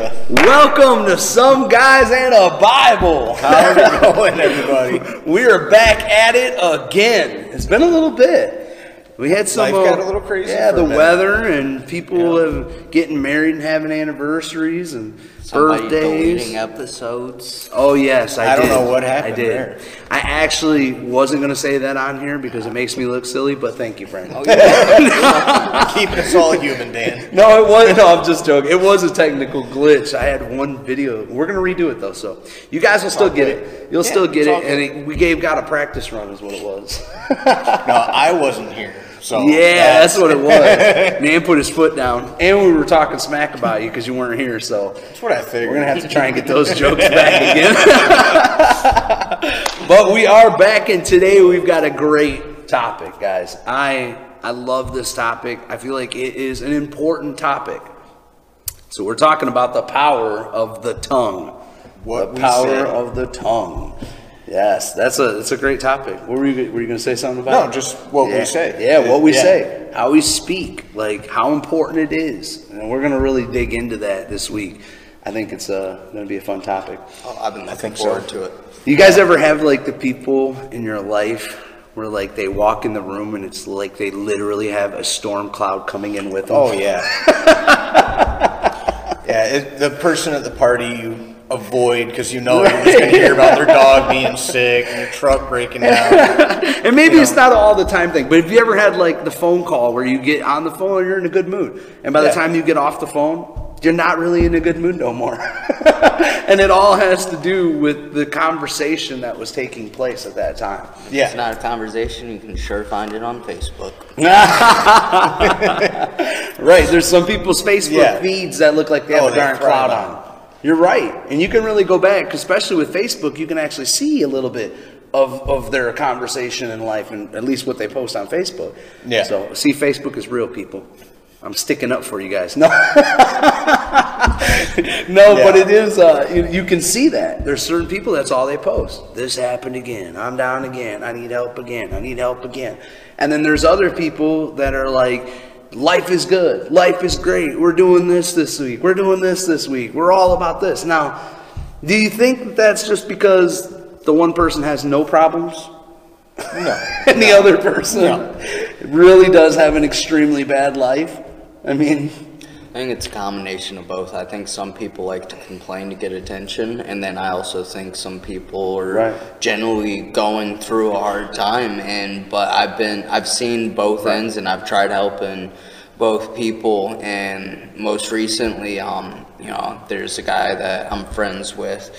Welcome to Some Guys and a Bible. How's it going, everybody? We are back at it again. It's been a little bit. We had some. Life got uh, a little crazy Yeah, the weather and people have getting married and having anniversaries and Somebody birthdays. deleting episodes. Oh yes, I, I don't know what happened I did. there. I actually wasn't going to say that on here because it makes me look silly, but thank you, Frank. Oh, yeah. Keep us all human, Dan. No, it was. No, I'm just joking. It was a technical glitch. I had one video. We're gonna redo it though, so you guys will still all get good. it. You'll Yeah, still get it's all it, and it, we gave God a practice run, is what it was. No, I wasn't here. So yeah, that's what it was. Nan put his foot down, and we were talking smack about you because you weren't here. So That's what I figured. we're gonna have to try and get those jokes back again. but we are back, and today we've got a great topic, guys. I I love this topic. I feel like it is an important topic. So we're talking about the power of the tongue. What the power say. of the tongue. Yes, that's a that's a great topic. What were you were you going to say something about? No, just what we say. Yeah, what we Yeah. say, how we speak, like how important it is, and we're going to really dig into that this week. I think it's uh, going to be a fun topic. Oh, I've been looking think so. forward to it. You guys ever have like the people in your life where like they walk in the room and it's like they literally have a storm cloud coming in with them? Oh yeah. yeah, it, the person at the party you avoid because you know you're just going to hear about their dog being sick and their truck breaking down. And maybe it's not all the time thing, but have you ever had like the phone call where you get on the phone and you're in a good mood, and by the Yeah. time you get off the phone, you're not really in a good mood no more. and it all has to do with the conversation that was taking place at that time. It's Yeah, not a conversation. You can sure find it on Facebook. Right, there's some people's Facebook Yeah. feeds that look like they have Oh, a they darn cloud on on. You're right, and you can really go back, especially with Facebook. You can actually see a little bit of, of their conversation in life, and at least what they post on Facebook. Yeah. So see, Facebook is real, people. I'm sticking up for you guys. No, no, but it is. Uh, you, you can see that there's certain people that's all they post. This happened again. I'm down again. I need help again. I need help again. And then there's other people that are like, life is good. Life is great. We're doing this this week. We're doing this this week. We're all about this. Now, do you think that that's just because the one person has no problems? no. and the other person No. really does have an extremely bad life. I mean, I think it's a combination of both. I think some people like to complain to get attention, and then I also think some people are Right. generally going through a hard time. And but I've been I've seen both ends, and I've tried helping both people. And most recently, um, you know, there's a guy that I'm friends with.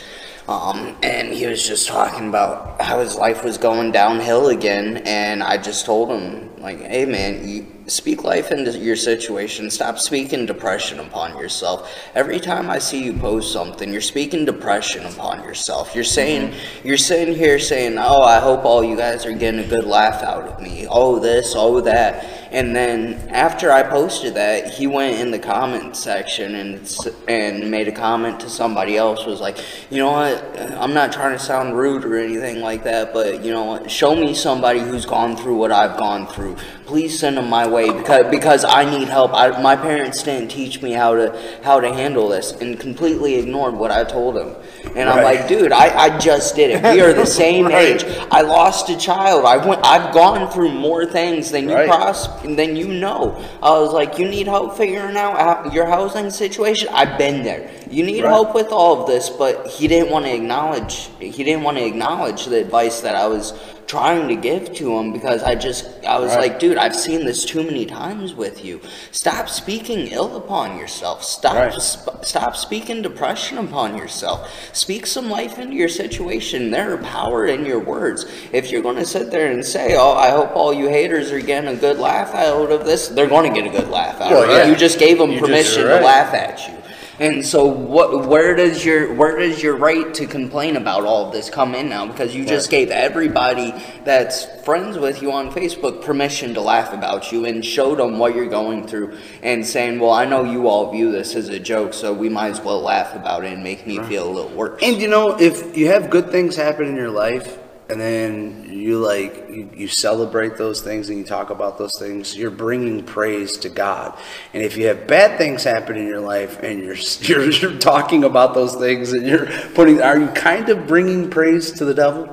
Um, and he was just talking about how his life was going downhill again, and I just told him, like, hey man, you speak life into your situation. Stop speaking depression upon yourself. Every time I see you post something, you're speaking depression upon yourself. You're saying, mm-hmm. you're sitting here saying, oh, I hope all you guys are getting a good laugh out of me. Oh, this, oh, that. And then after I posted that, he went in the comment section and and made a comment to somebody else. Was like, you know what? I'm not trying to sound rude or anything like that, but you know what? Show me somebody who's gone through what I've gone through. Please send them my way because because I need help. I, my parents didn't teach me how to how to handle this, and completely ignored what I told them. And I'm like, dude, I, I just did it. We are the same Right. age. I lost a child. I went. I've gone through more things than you Right. pros- than you know. I was like, you need help figuring out your housing situation. I've been there. You need Right. help with all of this, but he didn't want to acknowledge. He didn't want to acknowledge the advice that I was trying to give to him because I just I was Right. like, dude, I've seen this too many times with you. Stop speaking ill upon yourself. Stop Right. sp- stop speaking depression upon yourself. Speak some life into your situation. There are power in your words. If you're going to sit there and say, "Oh, I hope all you haters are getting a good laugh out of this," they're going to get a good laugh out Well, of it. yeah. You just gave them You just- permission right. to laugh at you. And so, what? Where does your where does your right to complain about all of this come in now? Because you just gave everybody that's friends with you on Facebook permission to laugh about you and showed them what you're going through and saying, "Well, I know you all view this as a joke, so we might as well laugh about it and make me feel a little worse." And you know, if you have good things happen in your life, and then you like you, you celebrate those things and you talk about those things you're bringing praise to god. And if you have bad things happen in your life and you're you're, you're talking about those things and you're putting are you kind of bringing praise to the devil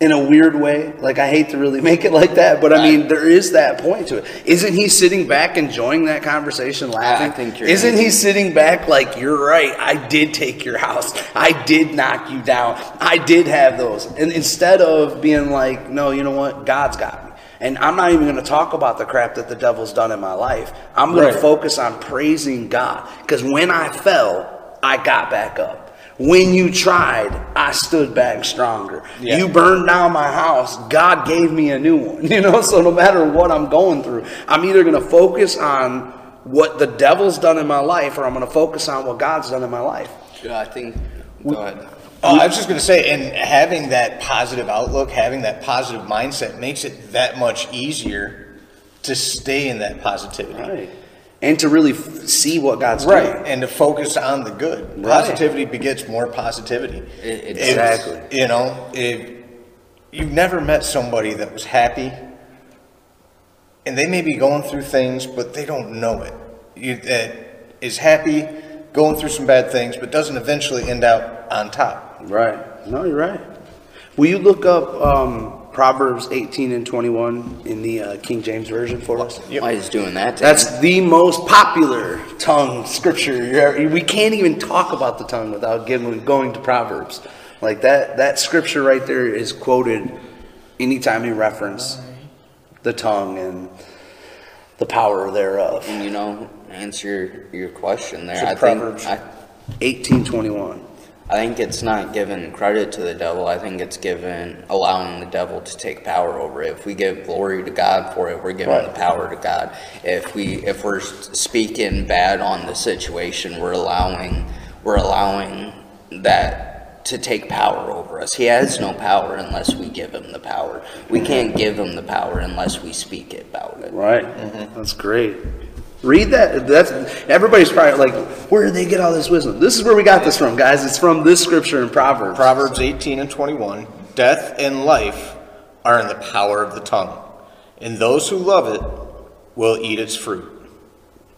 in a weird way. Like I hate to really make it like that, but I mean there is that point to it. Isn't he sitting back enjoying that conversation, laughing? think you're Isn't he sitting back like you're right? I did take your house. I did knock you down. I did have those. And instead of being like, no, you know what? God's got me. And I'm not even going to talk about the crap that the devil's done in my life. I'm going Right. to focus on praising God because when I fell, I got back up. When you tried, I stood back stronger. Yeah. You burned down my house. God gave me a new one. You know, so no matter what I'm going through, I'm either going to focus on what the devil's done in my life or I'm going to focus on what God's done in my life. Yeah, I think. Go ahead. Oh, I was just going to say, and having that positive outlook, having that positive mindset makes it that much easier to stay in that positivity. Right. And to really f- see what God's Right, doing. and to focus on the good. Right. Positivity begets more positivity. It- it- If- Exactly. You know, if you've never met somebody that was happy, and they may be going through things, but they don't know it. You, that is happy, going through some bad things, but doesn't eventually end out on top. Right. No, you're right. Will you look up um, Proverbs 18 and 21 in the uh, King James Version for us? Yep. Why is doing that? to That's him? the most popular tongue scripture. You're- We can't even talk about the tongue without giving, going to Proverbs. Like that, that scripture right there is quoted anytime you reference the tongue and the power thereof. And you know, answer your, your question there. So I Proverbs. think I, 1821. I think it's not giving credit to the devil. I think it's given allowing the devil to take power over it. If we give glory to God for it, we're giving Right. the power to God. If we if we're speaking bad on the situation, we're allowing we're allowing that to take power over us. He has no power unless we give him the power. We can't give him the power unless we speak it about it. Right. Mm-hmm. That's great. Read that. That's everybody's probably like, where did they get all this wisdom? This is where we got this from, guys. It's from this scripture in Proverbs. Proverbs 18 and 21 Death and life are in the power of the tongue, and those who love it will eat its fruit.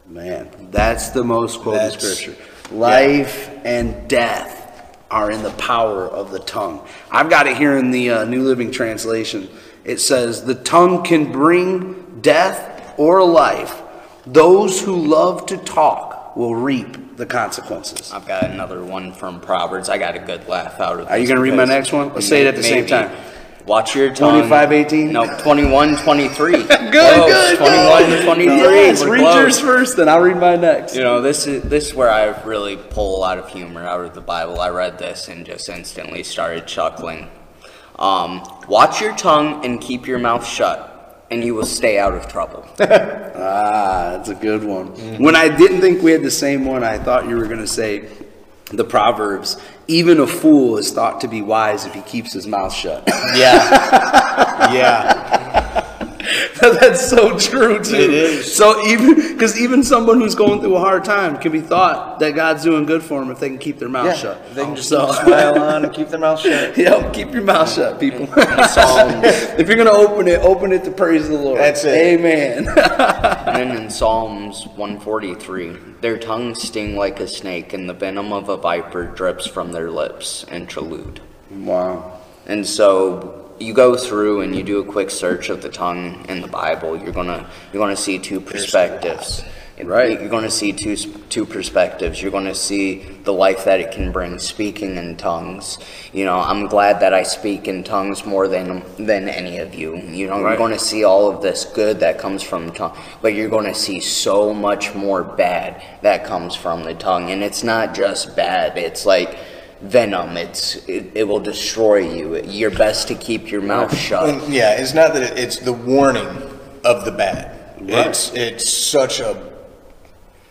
Man, that's the most quoted That's- scripture. Life and death are in the power of the tongue. I've got it here in the uh, New Living Translation. It says, The tongue can bring death or life. Those who love to talk will reap the consequences. I've got another one from Proverbs. I got a good laugh out of this. Are you gonna read my next one? Let's say it at the same time. Watch your tongue. 25, 18? No, 21, 23. good, Good, good. 21, 23. Yes, read yours first, then I'll read mine next. You know, this is this is where I really pull a lot of humor out of the Bible. I read this and just instantly started chuckling. Um, watch your tongue and keep your mouth shut, and you will stay out of trouble. Ah, that's a good one. When I didn't think we had the same one, I thought you were going to say the Proverbs. Even a fool is thought to be wise if he keeps his mouth shut. Yeah. yeah. that's so true too. It is. So even because even someone who's going through a hard time can be thought that God's doing good for them if they can keep their mouth Yeah. shut. They can just so. smile on and keep their mouth shut. Yep, keep your mouth shut, people. Psalms, if you're gonna open it, open it to praise the Lord. That's it. Amen. and then in Psalms 143, their tongues sting like a snake, and the venom of a viper drips from their lips. Interlude. wow. And so you go through and you do a quick search of the tongue in the Bible. You're gonna you're gonna see two perspectives. Right. You're going to see two two perspectives. You're going to see the life that it can bring, speaking in tongues. You know, I'm glad that I speak in tongues more than than any of you. You know, Right. you're going to see all of this good that comes from the tongue, but you're going to see so much more bad that comes from the tongue, and it's not just bad. It's like venom. It's it, it will destroy you. You're best to keep your mouth shut. Yeah, it's not that it, it's the warning of the bat. Right. It's it's such a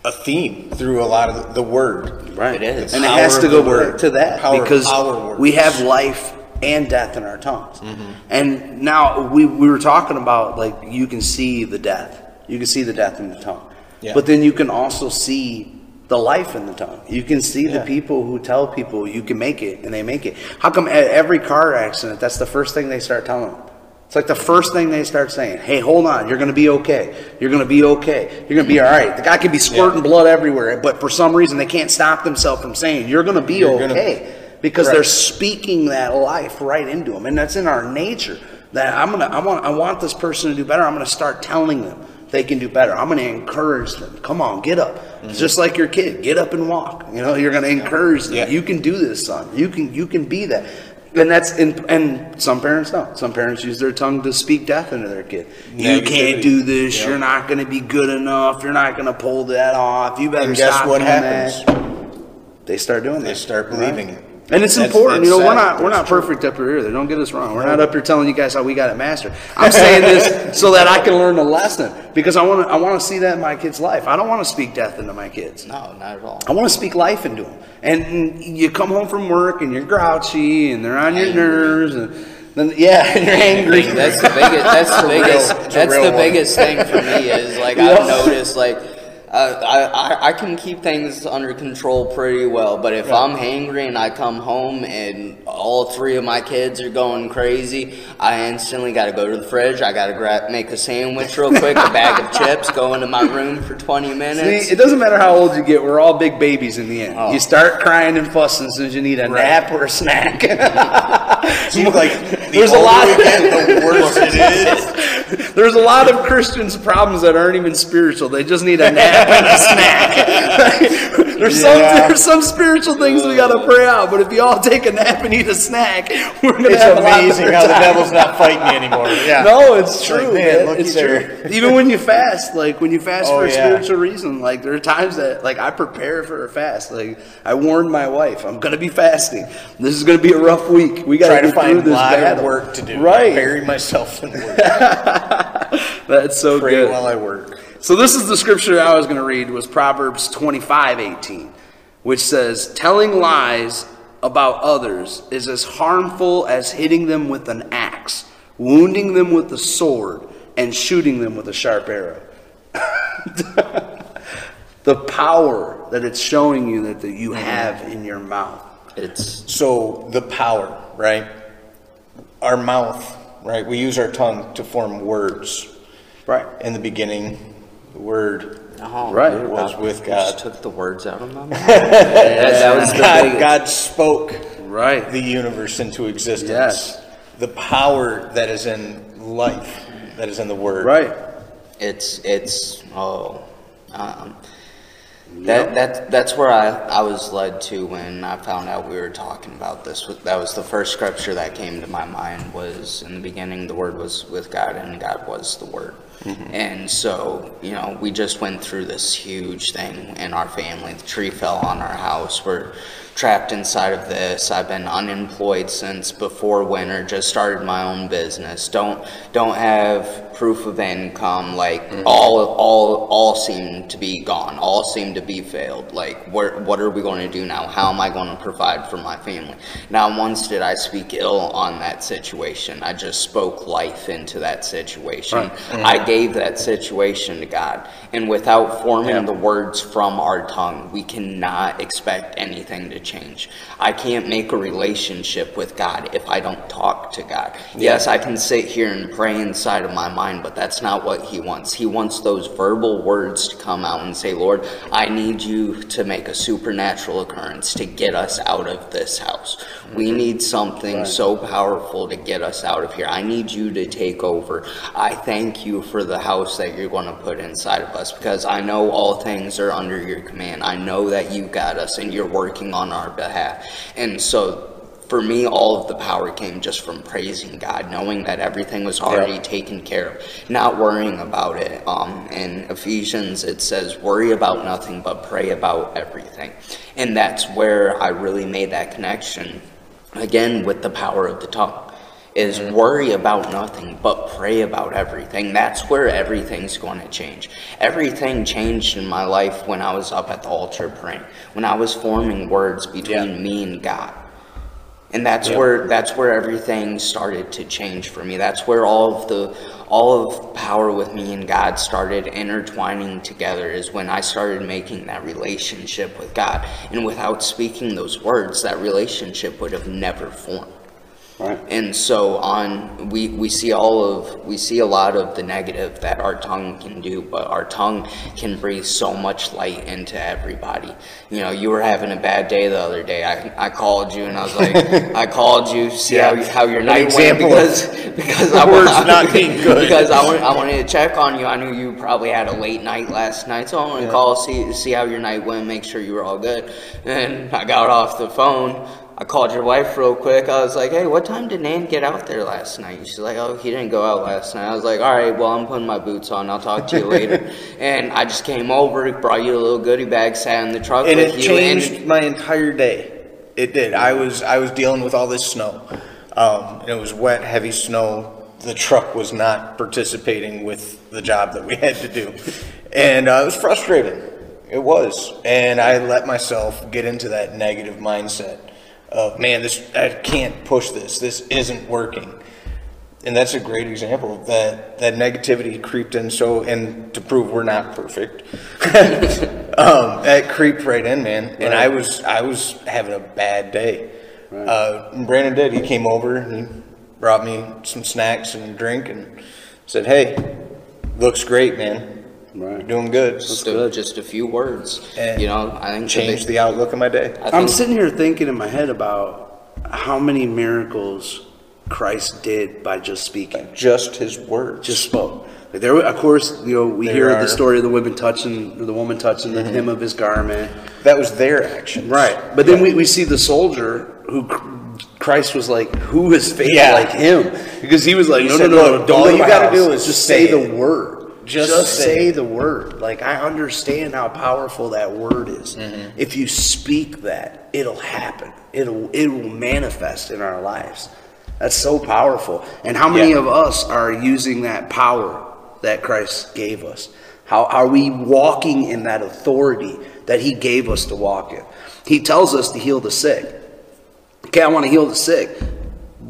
a theme through a lot of the, word. Right. It is. And it has to go word. to that Power- because power we have life and death in our tongues. Mm-hmm. And now we, we were talking about like you can see the death. You can see the death in the tongue. Yeah. But then you can also see the life in the tongue. You can see the people who tell people you can make it and they make it. How come at every car accident, that's the first thing they start telling them? It's like the first thing they start saying, hey, hold on, you're going to be okay. You're going to be okay. You're going to be all right. The guy could be squirting blood everywhere, but for some reason they can't stop themselves from saying, you're going to be You're gonna- okay. because Right. they're speaking that life right into them. And that's in our nature that I'm going to, I want, I want this person to do better. I'm going to start telling them they can do better. I'm going to encourage them. Come on, get up. It's just like your kid, get up and walk. You know, you're going to encourage them. Yeah. You can do this, son. You can, you can be that. And that's in, and some parents don't. Some parents use their tongue to speak death into their kid. You can't do this. You're not going to be good enough. You're not going to pull that off. You better And guess what happens? that. They start doing that. They start believing it. And it's That's- important, you that's know. We're sad, not we're not perfect up here. Either. Don't get us wrong. We're not up here telling you guys how we got it mastered. I'm saying this so that I can learn a lesson because I want to I want to see that in my kids' life. I don't want to speak death into my kids. No, not at all. I want to speak life into them. And you come home from work and you're grouchy and they're on your nerves and then yeah, and you're angry. That's the biggest. That's the biggest. That's the biggest thing for me is like. I've noticed like. Uh, I, I, I can keep things under control pretty well, but if I'm hangry and I come home and all three of my kids are going crazy, I instantly got to go to the fridge. I got to grab make a sandwich real quick, a bag of chips, go into my room for 20 minutes. See, it doesn't matter how old you get. We're all big babies in the end. Oh. You start crying and fussing as soon as you need a Right. nap or a snack. Seems like the There's a older lot- we get, the worse it is. There's a lot of Christians' problems that aren't even spiritual. They just need a nap and a snack. there's some there's some spiritual things we gotta pray out, but if you all take a nap and eat a snack, we're gonna It's have a lot amazing how the devil's not fighting you anymore. Yeah. No, it's It's true, like, man. man, it's true. Even when you fast, like when you fast Oh, for a yeah. spiritual reason, like there are times that like I prepare for a fast. Like I warned my wife, I'm gonna be fasting. This is gonna be a rough week. We gotta Try to find a this lot battle. of work to do. Right. Bury myself in work. That's so Pray good. while I work. So this is the scripture I was going to read was Proverbs 25, 18, which says, telling lies about others is as harmful as hitting them with an axe, wounding them with a sword, and shooting them with a sharp arrow. the power that it's showing you that, that you mm-hmm. have in your mouth. It's So the power, right? Our mouth, right? We use our tongue to form words. Right. In the beginning, the word oh, Right. dude, Was I with just God. took the words out of my mouth. that, that was the God, biggest. God spoke Right. the universe into existence. Yes. The power that is in life, that is in the word. Right. It's it's oh, um, that that that's where I I was led to when I found out we were talking about this. That was the first scripture that came to my mind. Was in the beginning the Word was with God and God was the Word. Mm-hmm. And so, you know, we just went through this huge thing in our family. The tree fell on our house. We're trapped inside of this. I've been unemployed since before winter. Just started my own business. Don't don't have proof of income. Like mm-hmm. all all all seem to be gone. All seem to be failed. Like what what are we going to do now? How am I going to provide for my family? Now, once did I speak ill on that situation. I just spoke life into that situation. Mm-hmm. I gave that situation to God, and without forming the words from our tongue, we cannot expect anything to change. I can't make a relationship with God if I don't talk to God. Yes, I can sit here and pray inside of my mind, but that's not what He wants. He wants those verbal words to come out and say, Lord, I need you to make a supernatural occurrence to get us out of this house. We need something so powerful to get us out of here. I need you to take over. I thank you for the house that you're going to put inside of us because I know all things are under your command. I know that you got us and you're working on our behalf. And so for me, all of the power came just from praising God, knowing that everything was already taken care of, not worrying about it. Um, in Ephesians, it says, "Worry about nothing, but pray about everything," and that's where I really made that connection. Again, with the power of the tongue, is worry about nothing, but pray about everything. That's where everything's going to change. Everything changed in my life when I was up at the altar praying, when I was forming words between me and God. And that's where that's where everything started to change for me. That's where all of the all of power with me and god started intertwining together is when i started making that relationship with god. And without speaking those words that relationship would have never formed Right. and so on we, we see all of we see a lot of the negative that our tongue can do but our tongue can breathe so much light into everybody. You know you were having a bad day the other day. I, I called you and i was like i called you see how, how your night went because because i words wa- not being good. because I, want, I wanted to check on you. I knew you probably had a late night last night so i wanted to call see see how your night went make sure you were all good. And i got off the phone I called your wife real quick. I was like, "Hey, what time did Nan get out there last night?" She's like, "Oh, he didn't go out last night." I was like, "All right, well, I'm putting my boots on. I'll talk to you later." and I just came over, brought you a little goodie bag, sat in the truck and with it you, changed and my entire day. It did. I was I was dealing with all this snow. Um, it was wet, heavy snow. The truck was not participating with the job that we had to do, and uh, it was frustrating. It was, and I let myself get into that negative mindset of man, this I can't push this. This isn't working. And that's a great example of that that negativity creeped in so and to prove we're not perfect. um, that creeped right in, man. And I was I was having a bad day. Uh, Brandon did. He came over and he brought me some snacks and a drink and said, "Hey, looks great, man. Right. You're doing good." just a, just a few words. And you know, I think the Changed big- the outlook of my day. I I'm sitting here thinking in my head about how many miracles Christ did by just speaking. Just his words. Just spoke. Like there, of course, you know, we There hear are- the story of the women touching, the woman touching the mm-hmm. hem of his garment. that was their action. Right. But then we, we see the soldier who Christ was like, who is faith Yeah. like him? Because he was like, He no, said, no, no, "Look, don't all you gotta do is just say say the word. Just Just, say say, the word. Like I understand how powerful that word is. Mm-hmm. If you speak that, it'll happen. It'll it will manifest in our lives. That's so powerful. And how many Yeah. of us are using that power that Christ gave us? How are we walking in that authority that He gave us to walk in? He tells us to heal the sick. Okay, I want to heal the sick.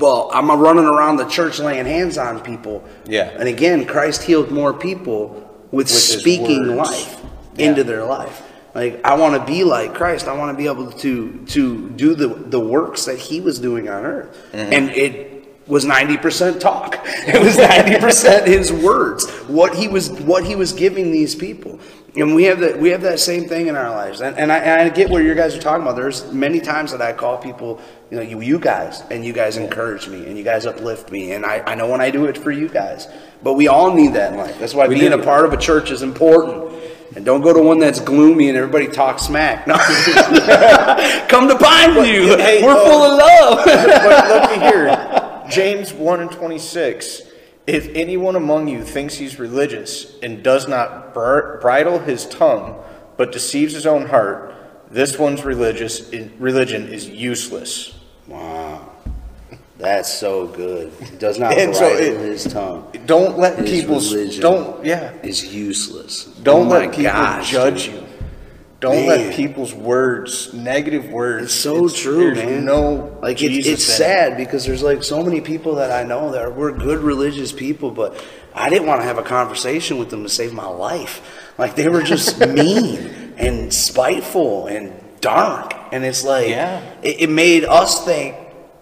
Well, I'm running around the church laying hands on people. Yeah. And again, Christ healed more people with, his speaking life Yeah. into their life. Like I want to be like Christ. I want to be able to to do the the works that He was doing on earth, Mm-hmm. and it was ninety percent talk. It was ninety percent His words. What He was what He was giving these people, and we have that we have that same thing in our lives. And, and I, and I get where you guys are talking about. There's many times that I call people, you know, you you guys, and you guys encourage me, and you guys uplift me, and I I know when I do it for you guys. But we all need that in life. That's why We being do. a part of a church is important. And don't go to one that's gloomy and everybody talks smack. No. Come to Pineview. hey, We're uh, full of love. but look here, James 1 and 26. If anyone among you thinks he's religious and does not br- bridle his tongue, but deceives his own heart, this one's religious religion is useless. That's so good. He does not And so bridle it- his tongue. Don't let His people's religion don't yeah. is useless. Don't Oh my let people gosh, judge dude. you. Don't Man. let people's words, negative words. It's so true, there's man. No, like it's, Jesus it's in it. sad because there's like so many people that I know that are, we're good religious people, but I didn't want to have a conversation with them to save my life. Like they were just mean and spiteful and dark, and it's like Yeah. it, it made us think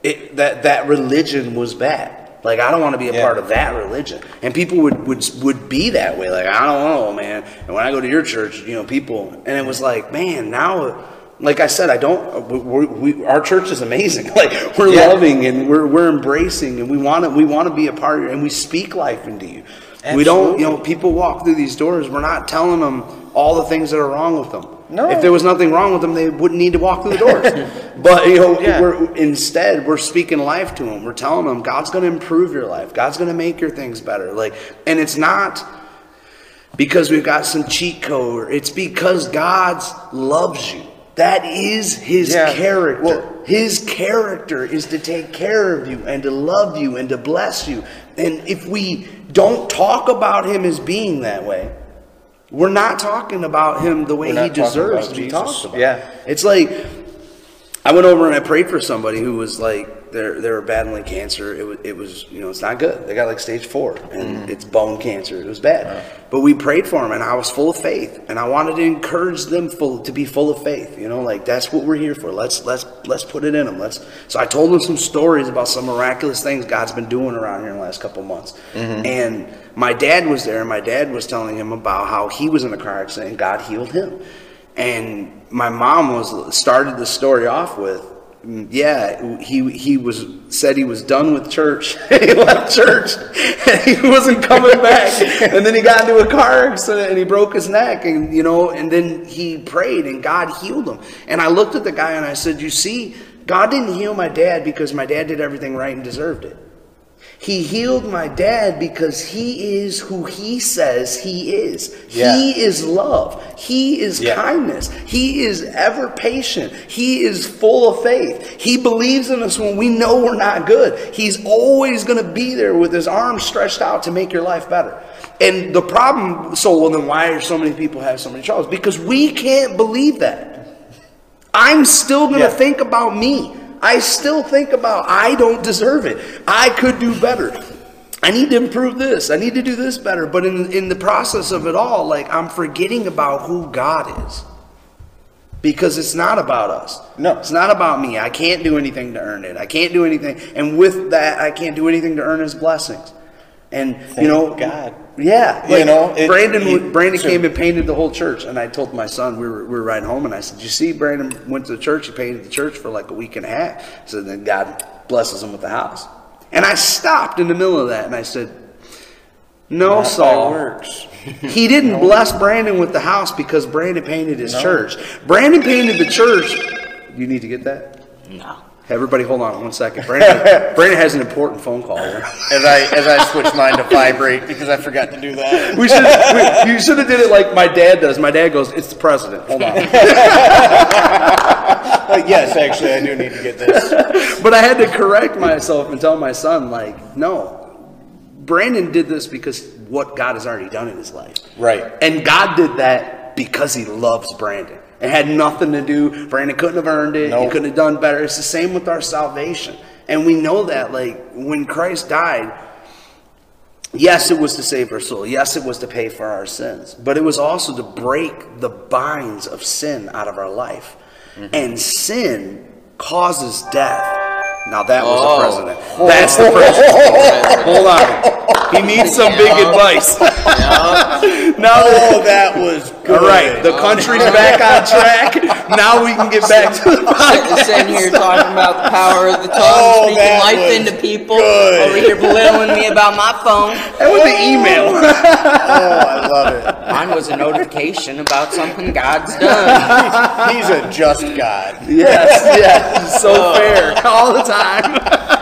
it, that that religion was bad. Like I don't want to be a Yeah. part of that religion, and people would would would be that way. Like I don't know, man. And when I go to your church, you know, people, and it was like, man, now, like I said, I don't. We, we, our church is amazing. Like we're Yeah. loving and we're we're embracing, and we want to we want to be a part, of it and we speak life into you. We don't, you know, people walk through these doors. We're not telling them all the things that are wrong with them. No. If there was nothing wrong with them, they wouldn't need to walk through the doors. but you know, Yeah. we're instead we're speaking life to them. We're telling them God's going to improve your life. God's going to make your things better. Like, and it's not because we've got some cheat code. It's because God loves you. That is His Yeah. character. Well- his character is to take care of you and to love you and to bless you. And if we don't talk about Him as being that way, we're not talking about Him the way He deserves to be Jesus. talked about. Yeah. It's like I went over and I prayed for somebody who was like they're they were battling cancer. It was it was you know it's not good. They got like stage four and it's bone cancer. It was bad. But we prayed for them and I was full of faith and I wanted to encourage them full to be full of faith. You know like that's what we're here for. Let's let's let's put it in them. Let's. So I told them some stories about some miraculous things God's been doing around here in the last couple months. And my dad was there and my dad was telling him about how he was in a car accident and God healed him. And my mom was started the story off with, mm, yeah, he he was said he was done with church. he left church, and he wasn't coming back. And then he got into a car accident and he broke his neck, and you know, and then he prayed and God healed him. And I looked at the guy and I said, you see, God didn't heal my dad because my dad did everything right and deserved it. He healed my dad because he is who he says he is. Yeah. He is love. He is Yeah. kindness. He is ever patient. He is full of faith. He believes in us when we know we're not good. He's always going to be there with his arms stretched out to make your life better. And the problem, so well, then why are so many people have so many troubles? Because we can't believe that. I'm still going to Yeah. think about me. I still think about I don't deserve it. I could do better. I need to improve this. I need to do this better. But in in the process of it all, like I'm forgetting about who God is. Because it's not about us. No. It's not about me. I can't do anything to earn it. I can't do anything. And with that, I can't do anything to earn his blessings. And you know, God. Yeah, You know, it- Brandon. it- Brandon came and painted the whole church, and I told my son we were we were riding home, and I said, "You see, Brandon went to the church. He painted the church for like a week and a half. So then God blesses him with the house." And I stopped in the middle of that, and I said, "No, Not Saul. works. He didn't bless Brandon with the house because Brandon painted his church. Brandon painted the church. You need to get that." No. Everybody, hold on one second. Brandon, Brandon has an important phone call here. As I as I switch mine to vibrate because I forgot to do that. We should. We, you should have did it like my dad does. My dad goes, "It's the president." Hold on. Like, uh, yes, actually, I do need to get this. but I had to correct myself and tell my son, like, no, Brandon did this because what God has already done in his life. Right. And God did that because he loves Brandon. It had nothing to do, Brandon couldn't have earned it. He couldn't have done better. It's the same with our salvation. And we know that, like, when Christ died, yes, it was to save our soul. Yes, it was to pay for our sins. But it was also to break the binds of sin out of our life. Mm-hmm. And sin causes death. Now that was Oh. the president. That's the president. Hold on. He needs some big advice. now that, Oh, that was good. all right, the country's back on track. Now we can get back to the podcast. Sitting here talking about the power of the tongue, Oh, speaking life into people, good. over here belittling me about my phone. That was the email. Oh, I love it. Mine was a notification about something God's done. He's a just God. yes, yes, so oh. fair all the time.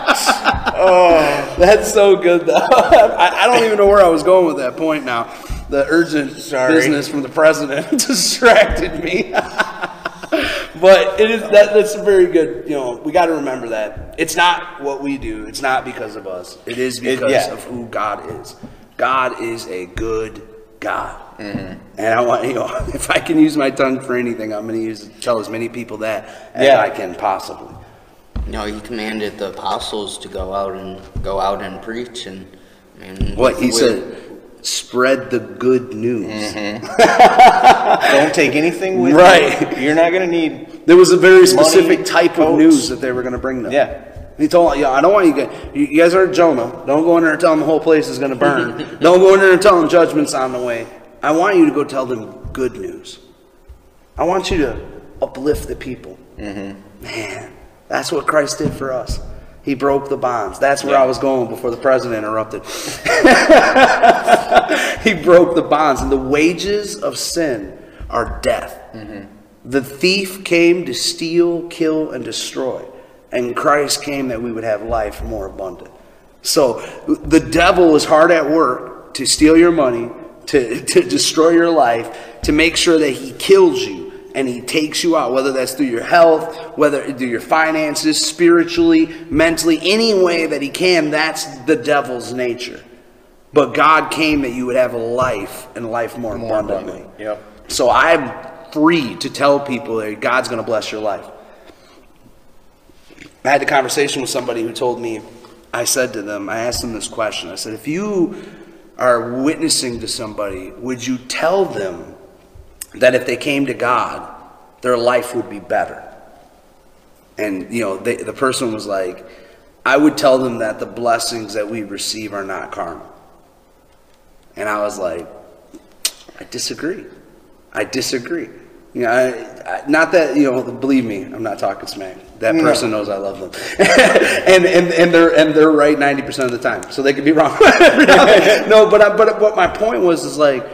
Oh, that's so good though. I, I don't even know where I was going with that point now. The urgent Sorry. business from the president distracted me. but it is that that's very good. You know, we got to remember that it's not what we do. It's not because of us. It is because yeah. of who God is. God is a good God. Mm-hmm. And I want you know, if I can use my tongue for anything, I'm going to use tell as many people that as Yeah. I can possibly. You know, he commanded the apostles to go out and go out and preach, and I mean, What he with- said, spread the good news. Don't take anything with you. Right. you. You're not going to need. There was a very specific type of news that they were going to bring them. Yeah. He told, yeah, I don't want you guys. You you guys are Jonah. Don't go in there and tell them the whole place is going to burn. don't go in there and tell them judgment's on the way. I want you to go tell them good news. I want you to uplift the people. Mm-hmm. Man, that's what Christ did for us. He broke the bonds. That's where Yeah. I was going before the president interrupted. he broke the bonds, and the wages of sin are death. Mm-hmm. The thief came to steal, kill, and destroy, and Christ came that we would have life more abundant. So the devil is hard at work to steal your money, to, to destroy your life, to make sure that he kills you and he takes you out, whether that's through your health, whether through your finances, spiritually, mentally, any way that he can. That's the devil's nature. But God came that you would have a life and life more, More abundantly. abundant. Yep. So I'm free to tell people that God's going to bless your life. I had a conversation with somebody who told me, I said to them, I asked them this question. I said, if you are witnessing to somebody, would you tell them that if they came to God, their life would be better? And, you know, they, the person was like, I would tell them that the blessings that we receive are not carnal. And I was like, I disagree. I disagree. You know, I, I, not that you know. Believe me, I'm not talking smack. That No. person knows I love them, and, and and they're and they're right 90 percent of the time. So they could be wrong. no, but I, but what my point was is like,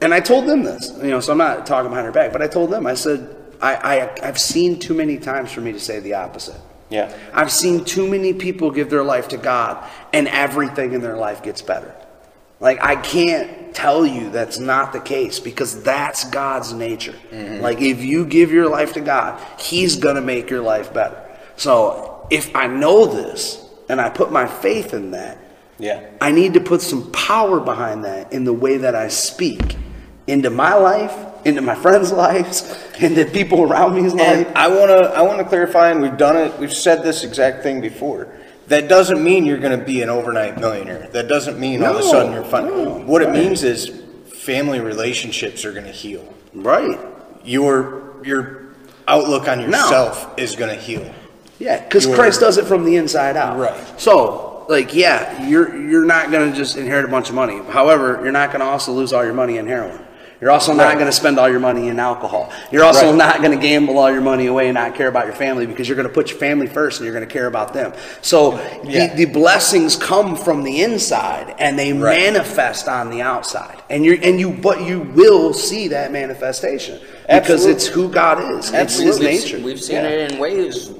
and I told them this. You know, so I'm not talking behind her back, but I told them. I said, I, I I've seen too many times for me to say the opposite. Yeah. I've seen too many people give their life to God and everything in their life gets better. Like, I can't tell you that's not the case because that's God's nature. Mm-hmm. Like, if you give your life to God, He's going to make your life better. So, if I know this and I put my faith in that, Yeah. I need to put some power behind that in the way that I speak into my life, into my friends' lives, into people around me's life. And I want to I want to clarify, and we've done it. We've said this exact thing before. That doesn't mean you're going to be an overnight millionaire. That doesn't mean all of a sudden you're fine. no, what it means is family relationships are going to heal. Right. Your your outlook on yourself is going to heal. Yeah, because Christ does it from the inside out. Right. So, like, yeah, you're you're not gonna just inherit a bunch of money. However, you're not gonna also lose all your money in heroin. You're also not Right. going to spend all your money in alcohol. You're also Right. not going to gamble all your money away and not care about your family because you're going to put your family first and you're going to care about them. So Yeah. the, the blessings come from the inside and they Right. manifest on the outside. And you and you but you will see that manifestation because it's who God is. It's his nature. we've seen Yeah. it in waves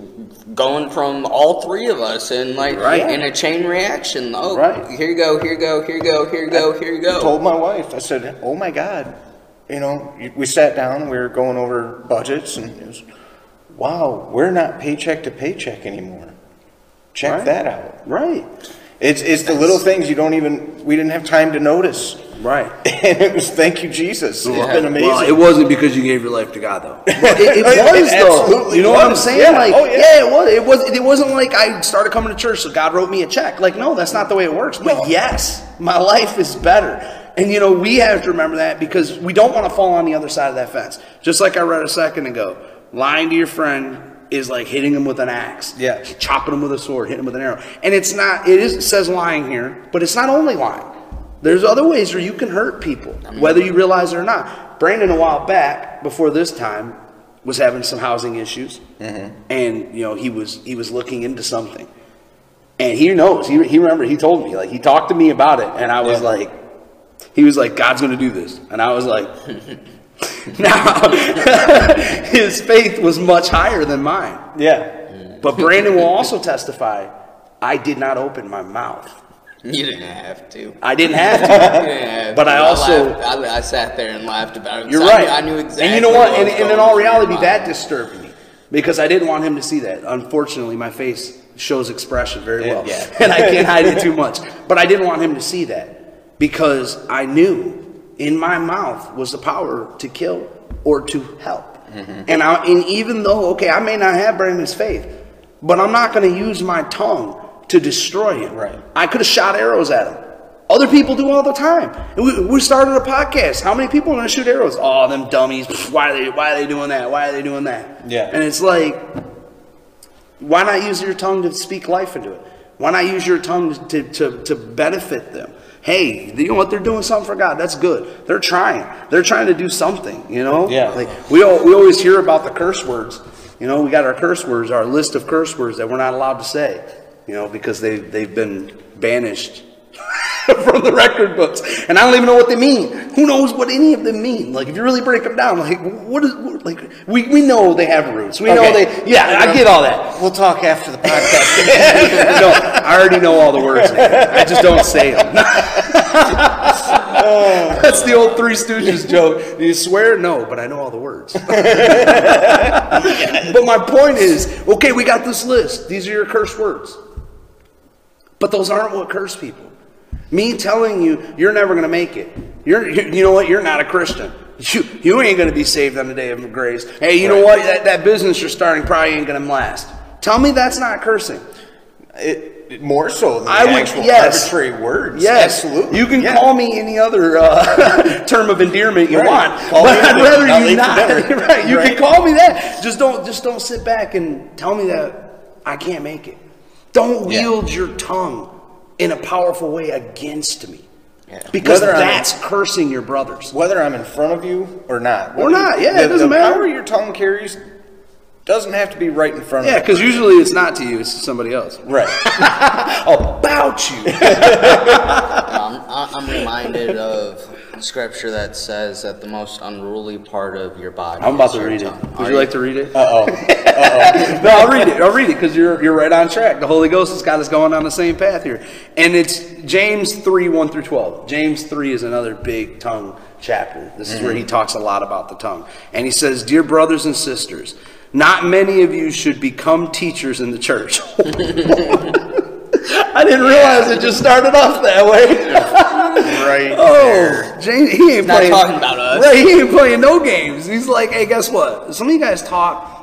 going from all three of us and like Right. in a chain reaction. Oh, Right. here you go, here you go, here you go, here you go, here you go. told my wife, I said, "Oh my God, you know." We sat down, we were going over budgets, and it was, "Wow, we're not paycheck to paycheck anymore." Check Right. that out. right. It's it's the little things you don't even we didn't have time to notice, Right. and it was thank you Jesus. It's been amazing. Well, it wasn't because you gave your life to God, though. But it, it was though. absolutely You know what I'm was. saying? Yeah. Like, Oh, yeah. yeah. it was. It was. It wasn't like I started coming to church, so God wrote me a check. Like, no, that's not the way it works. But No. yes, my life is better. And you know, we have to remember that because we don't want to fall on the other side of that fence. Just like I read a second ago, lying to your friend is like hitting him with an axe. Yeah. chopping him with a sword, hitting him with an arrow. And it's not. It is. It says lying here, but it's not only lying. There's other ways where you can hurt people, whether you realize it or not. Brandon, a while back, before this time, was having some housing issues, mm-hmm. and you know he was he was looking into something, and he knows he he remember he told me like he talked to me about it, and I was Yeah. like, he was like God's going to do this, and I was like. now, his faith was much higher than mine. yeah, But Brandon will also testify, I did not open my mouth. You didn't have to. I didn't have to. didn't have But to. I also- laughed- I, I sat there and laughed about it. You're 'cause I right. knew- I knew exactly. And you know what? was And, and in all reality, that disturbed me because I didn't want him to see that. Unfortunately, my face shows expression very well, Yeah. and I can't hide it too much. But I didn't want him to see that because I knew in my mouth was the power to kill or to help. Mm-hmm. And I, and even though okay, I may not have Brandon's faith, but I'm not going to use my tongue to destroy him. Right. I could have shot arrows at him. Other people do all the time. We, we started a podcast. How many people are going to shoot arrows? Oh, them dummies. Why are they? Why are they doing that? Why are they doing that? Yeah. And it's like, why not use your tongue to speak life into it? Why not use your tongue to, to, to benefit them? Hey, you know what? They're doing something for God. That's good. They're trying. They're trying to do something. You know. Yeah. Like we all, we always hear about the curse words. You know, we got our curse words, our list of curse words that we're not allowed to say. You know, because they they've been banished from the record books, and I don't even know what they mean. Who knows what any of them mean? Like, if you really break them down, like, what is what- like we, we know they have roots. We know they. Yeah, I get all that. we'll talk after the podcast. no, I already know all the words. man. I just don't say them. That's the old Three Stooges joke. Do you swear? No, but I know all the words. but my point is, okay, we got this list. These are your curse words. But those aren't what curse people. Me telling you you're never going to make it. You're, you you know what? You're not a Christian. You, you ain't going to be saved on the day of grace. Hey, you know what? That, that business you're starting probably ain't going to last. Tell me that's not cursing. It, more so than I the would- actual yes. arbitrary words. Yes, absolutely. You can Yeah. call me any other uh, term of endearment you Right. want, Call but I'd rather you not. right? You Right. can call me that. Just don't. Just don't sit back and tell me that I can't make it. Don't Yeah. wield your tongue in a powerful way against me, Yeah. because Whether I'm- that's cursing your brothers. whether I'm in front of you or not. Or not, yeah, it doesn't the matter. power your tongue carries doesn't have to be right in front Yeah, of you. because usually it's not to you; it's to somebody else. Right. About you. Um, I- I'm reminded of scripture that says that the most unruly part of your body. I'm about is to your read it. Would Are you like to read it? Uh oh. no, I'll read it. I'll read it because you're you're right on track. The Holy Ghost has got us going on the same path here, and it's James three one through twelve. James three is another big tongue chapter. This is where he talks a lot about the tongue, and he says, "Dear brothers and sisters, not many of you should become teachers in the church." I didn't realize it just started off that way. Right. Oh, James, he ain't not playing. talking about us. Right, he ain't playing no games. He's like, hey, guess what? Some of you guys talk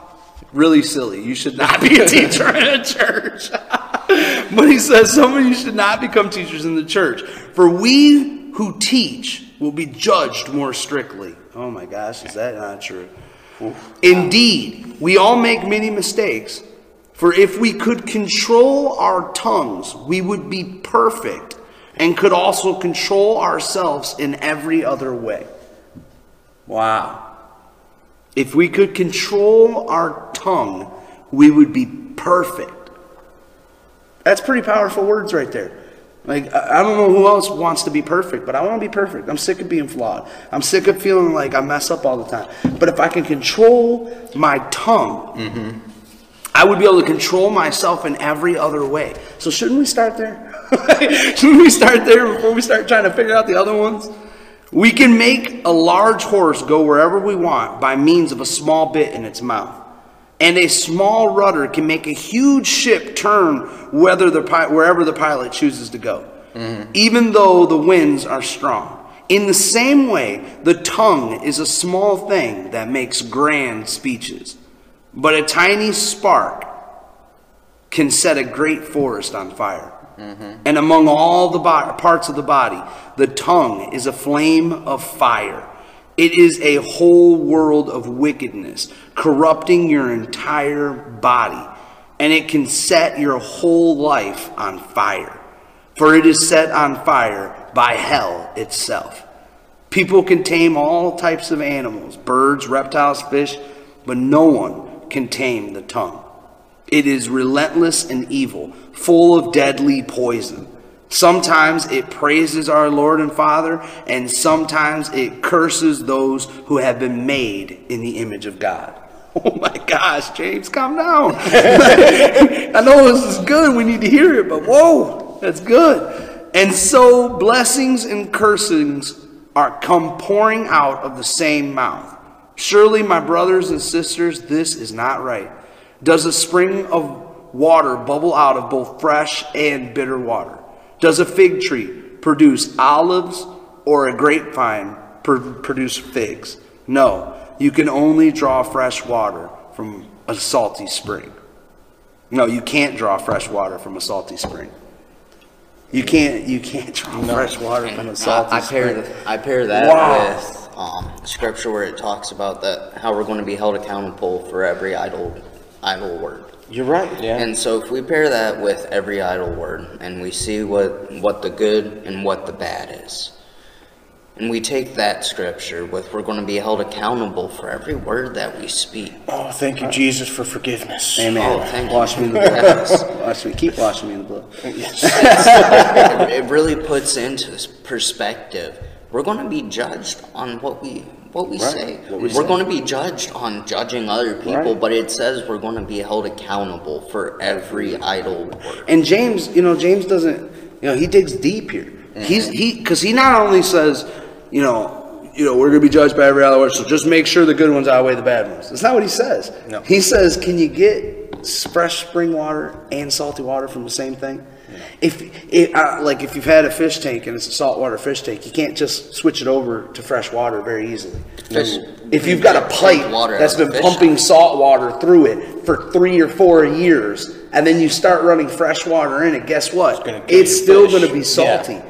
really silly. You should not be a teacher in a church. but he says some of you should not become teachers in the church. For we who teach will be judged more strictly. Oh my gosh, is that not true? Indeed, we all make many mistakes. For if we could control our tongues, we would be perfect and could also control ourselves in every other way. Wow. If we could control our tongue, we would be perfect. That's pretty powerful words right there. Like, I don't know who else wants to be perfect, but I want to be perfect. I'm sick of being flawed. I'm sick of feeling like I mess up all the time. But if I can control my tongue, mm-hmm. I would be able to control myself in every other way. So shouldn't we start there? shouldn't we start there before we start trying to figure out the other ones? We can make a large horse go wherever we want by means of a small bit in its mouth. And a small rudder can make a huge ship turn whether the wherever the pilot chooses to go, mm-hmm. even though the winds are strong. In the same way, the tongue is a small thing that makes grand speeches. But a tiny spark can set a great forest on fire. Mm-hmm. And among all the bo- parts of the body, the tongue is a flame of fire. It is a whole world of wickedness, corrupting your entire body. And it can set your whole life on fire. For it is set on fire by hell itself. People can tame all types of animals birds, reptiles, fish but no one can tame the tongue. It is relentless and evil, full of deadly poison. Sometimes it praises our Lord and Father, and sometimes it curses those who have been made in the image of God. Oh my gosh, James, calm down. I know this is good, we need to hear it, but whoa, that's good. And so blessings and cursings are come pouring out of the same mouth. Surely, my brothers and sisters, this is not right. Does a spring of water bubble out of both fresh and bitter water? Does a fig tree produce olives or a grapevine pr- produce figs? No, you can only draw fresh water from a salty spring. No, you can't draw fresh water from a salty spring. You can't. You can't draw fresh water from a salty I, I pair spring. I pair that Wow. with um, scripture where it talks about that how we're going to be held accountable for every idle idle word. You're right. Yeah. And so if we pair that with every idle word and we see what what the good and what the bad is. And we take that scripture with we're going to be held accountable for every word that we speak. oh, thank you, Jesus, for forgiveness. Amen. Oh, thank you. Wash me in the blood. Wash me. Keep washing me in the blood. it, it really puts into this perspective. We're going to be judged on what we what we Right, say. what we we are say. going to be judged on judging other people, Right. but it says we're going to be held accountable for every idle word. And James, you know, James doesn't, you know, he digs deep here. Mm-hmm. He's he because he not only says, you know, you know, we're gonna be judged by every other word, so just make sure the good ones outweigh the bad ones. That's not what he says. No. He says, can you get fresh spring water and salty water from the same thing? If it, uh, like if you've had a fish tank and it's a saltwater fish tank, you can't just switch it over to fresh water very easily. Fish- If you've got a Drink pipe water out that's of been pumping tank. salt water through it for three or four years, and then you start running fresh water in it, guess what? gonna It's still going to be salty. Yeah.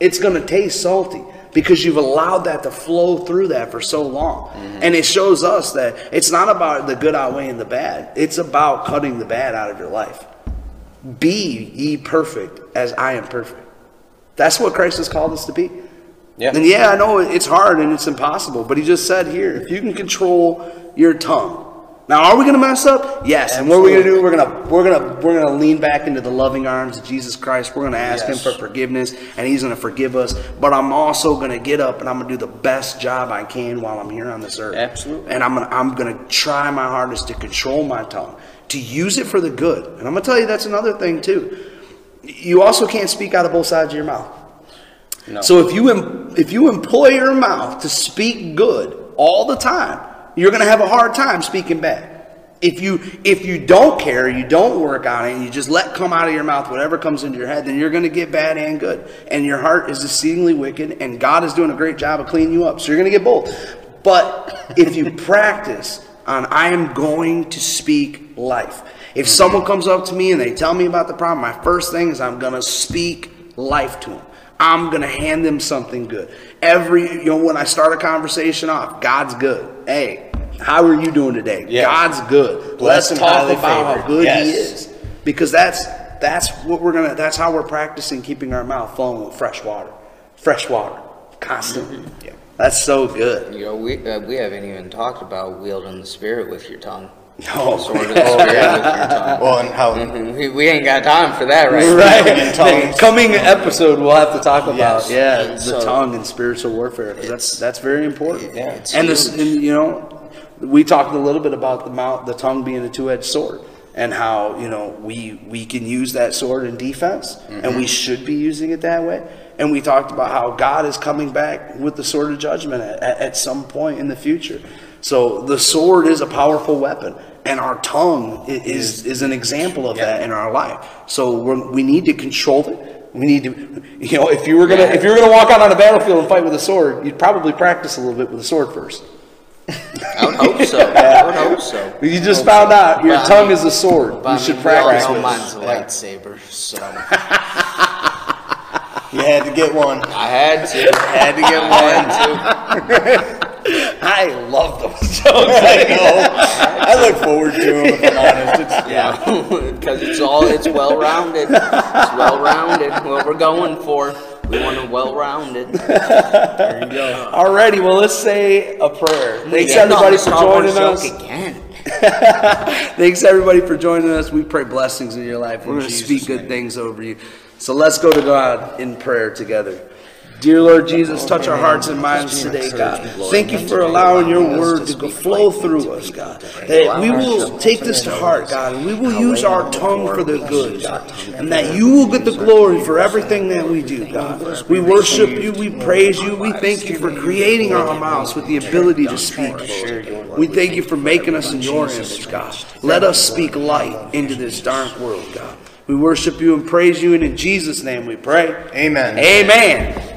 It's going to taste salty because you've allowed that to flow through that for so long. Mm-hmm. And it shows us that it's not about the good outweighing the bad. It's about cutting the bad out of your life. Be ye perfect as I am perfect. That's what Christ has called us to be. Yeah. And yeah, I know it's hard and it's impossible, but he just said here, if you can control your tongue. Now, are we going to mess up? Yes. And what are we going to do? We're going to we're going to we're going to lean back into the loving arms of Jesus Christ. We're going to ask Yes. him for forgiveness and he's going to forgive us, but I'm also going to get up and I'm going to do the best job I can while I'm here on this earth. Absolutely. And I'm to I'm going to try my hardest to control my tongue, to use it for the good. And I'm going to tell you that's another thing too. You also can't speak out of both sides of your mouth. No. So if you em- if you employ your mouth to speak good all the time, you're going to have a hard time speaking bad. If you if you don't care, you don't work on it, and you just let come out of your mouth whatever comes into your head, then you're going to get bad and good. And your heart is exceedingly wicked, and God is doing a great job of cleaning you up. So you're going to get both. But if you practice on I am going to speak life. If someone comes up to me and they tell me about the problem, my first thing is I'm going to speak life to them. I'm going to hand them something good. Every, you know, when I start a conversation off, God's good. Hey, how are you doing today? Yes. God's good. Blessed Let's talk about how good Yes. He is. Because that's that's what we're gonna. That's how we're practicing keeping our mouth flowing with fresh water, fresh water, constantly. Mm-hmm. Yeah. That's so good. You know, we uh, we haven't even talked about wielding the spirit with your tongue. Oh, Sword of the spirit with your tongue. Well, and how Mhm, We, we ain't got time for that right, Right. in tongues. Coming episode, we'll have to talk about Yes. yeah And the so- tongue and spiritual warfare 'cause that's that's very important. Yeah. It's and this, and you know, we talked a little bit about the mouth, the tongue being a two-edged sword, and how you know we we can use that sword in defense, and we should be using it that way. And we talked about how God is coming back with the sword of judgment at, at, some point in the future. So the sword is a powerful weapon, and our tongue i- is is an example of that in our life. So we're, we need to control it. We need to, you know, if you were gonna if you were gonna walk out on a battlefield and fight with a sword, you'd probably practice a little bit with a sword first. I would hope so. I would hope so. You just found out your But I tongue mean- is a sword. You should mean, we all practice mine's a lightsaber, so you had to get one. I had to. Had to get one. Too. I love those jokes. I know. I look forward to them. If I'm honest, it's, Yeah, because it's all it's well rounded. It's well rounded. What we're going for, we want it well rounded. There you go. Alrighty, well let's say a prayer. Thanks Yeah, no, everybody for joining joke us. again. Thanks everybody for joining us. We pray blessings in your life. We're going to speak good things over you. So let's go to God in prayer together. Dear Lord Jesus, touch our hearts and minds today, God. Thank you for allowing your word to go flow through us, God. That we will take this to heart, God, and we will use our tongue for the good, God. And that you will get the glory for everything that we do, God. We worship you, we praise you, we thank you for creating our mouths with the ability to speak, Lord. We thank you for making us in your image, God. Let us speak light into this dark world, God. We worship you and praise you, and in Jesus' name we pray. Amen. Amen.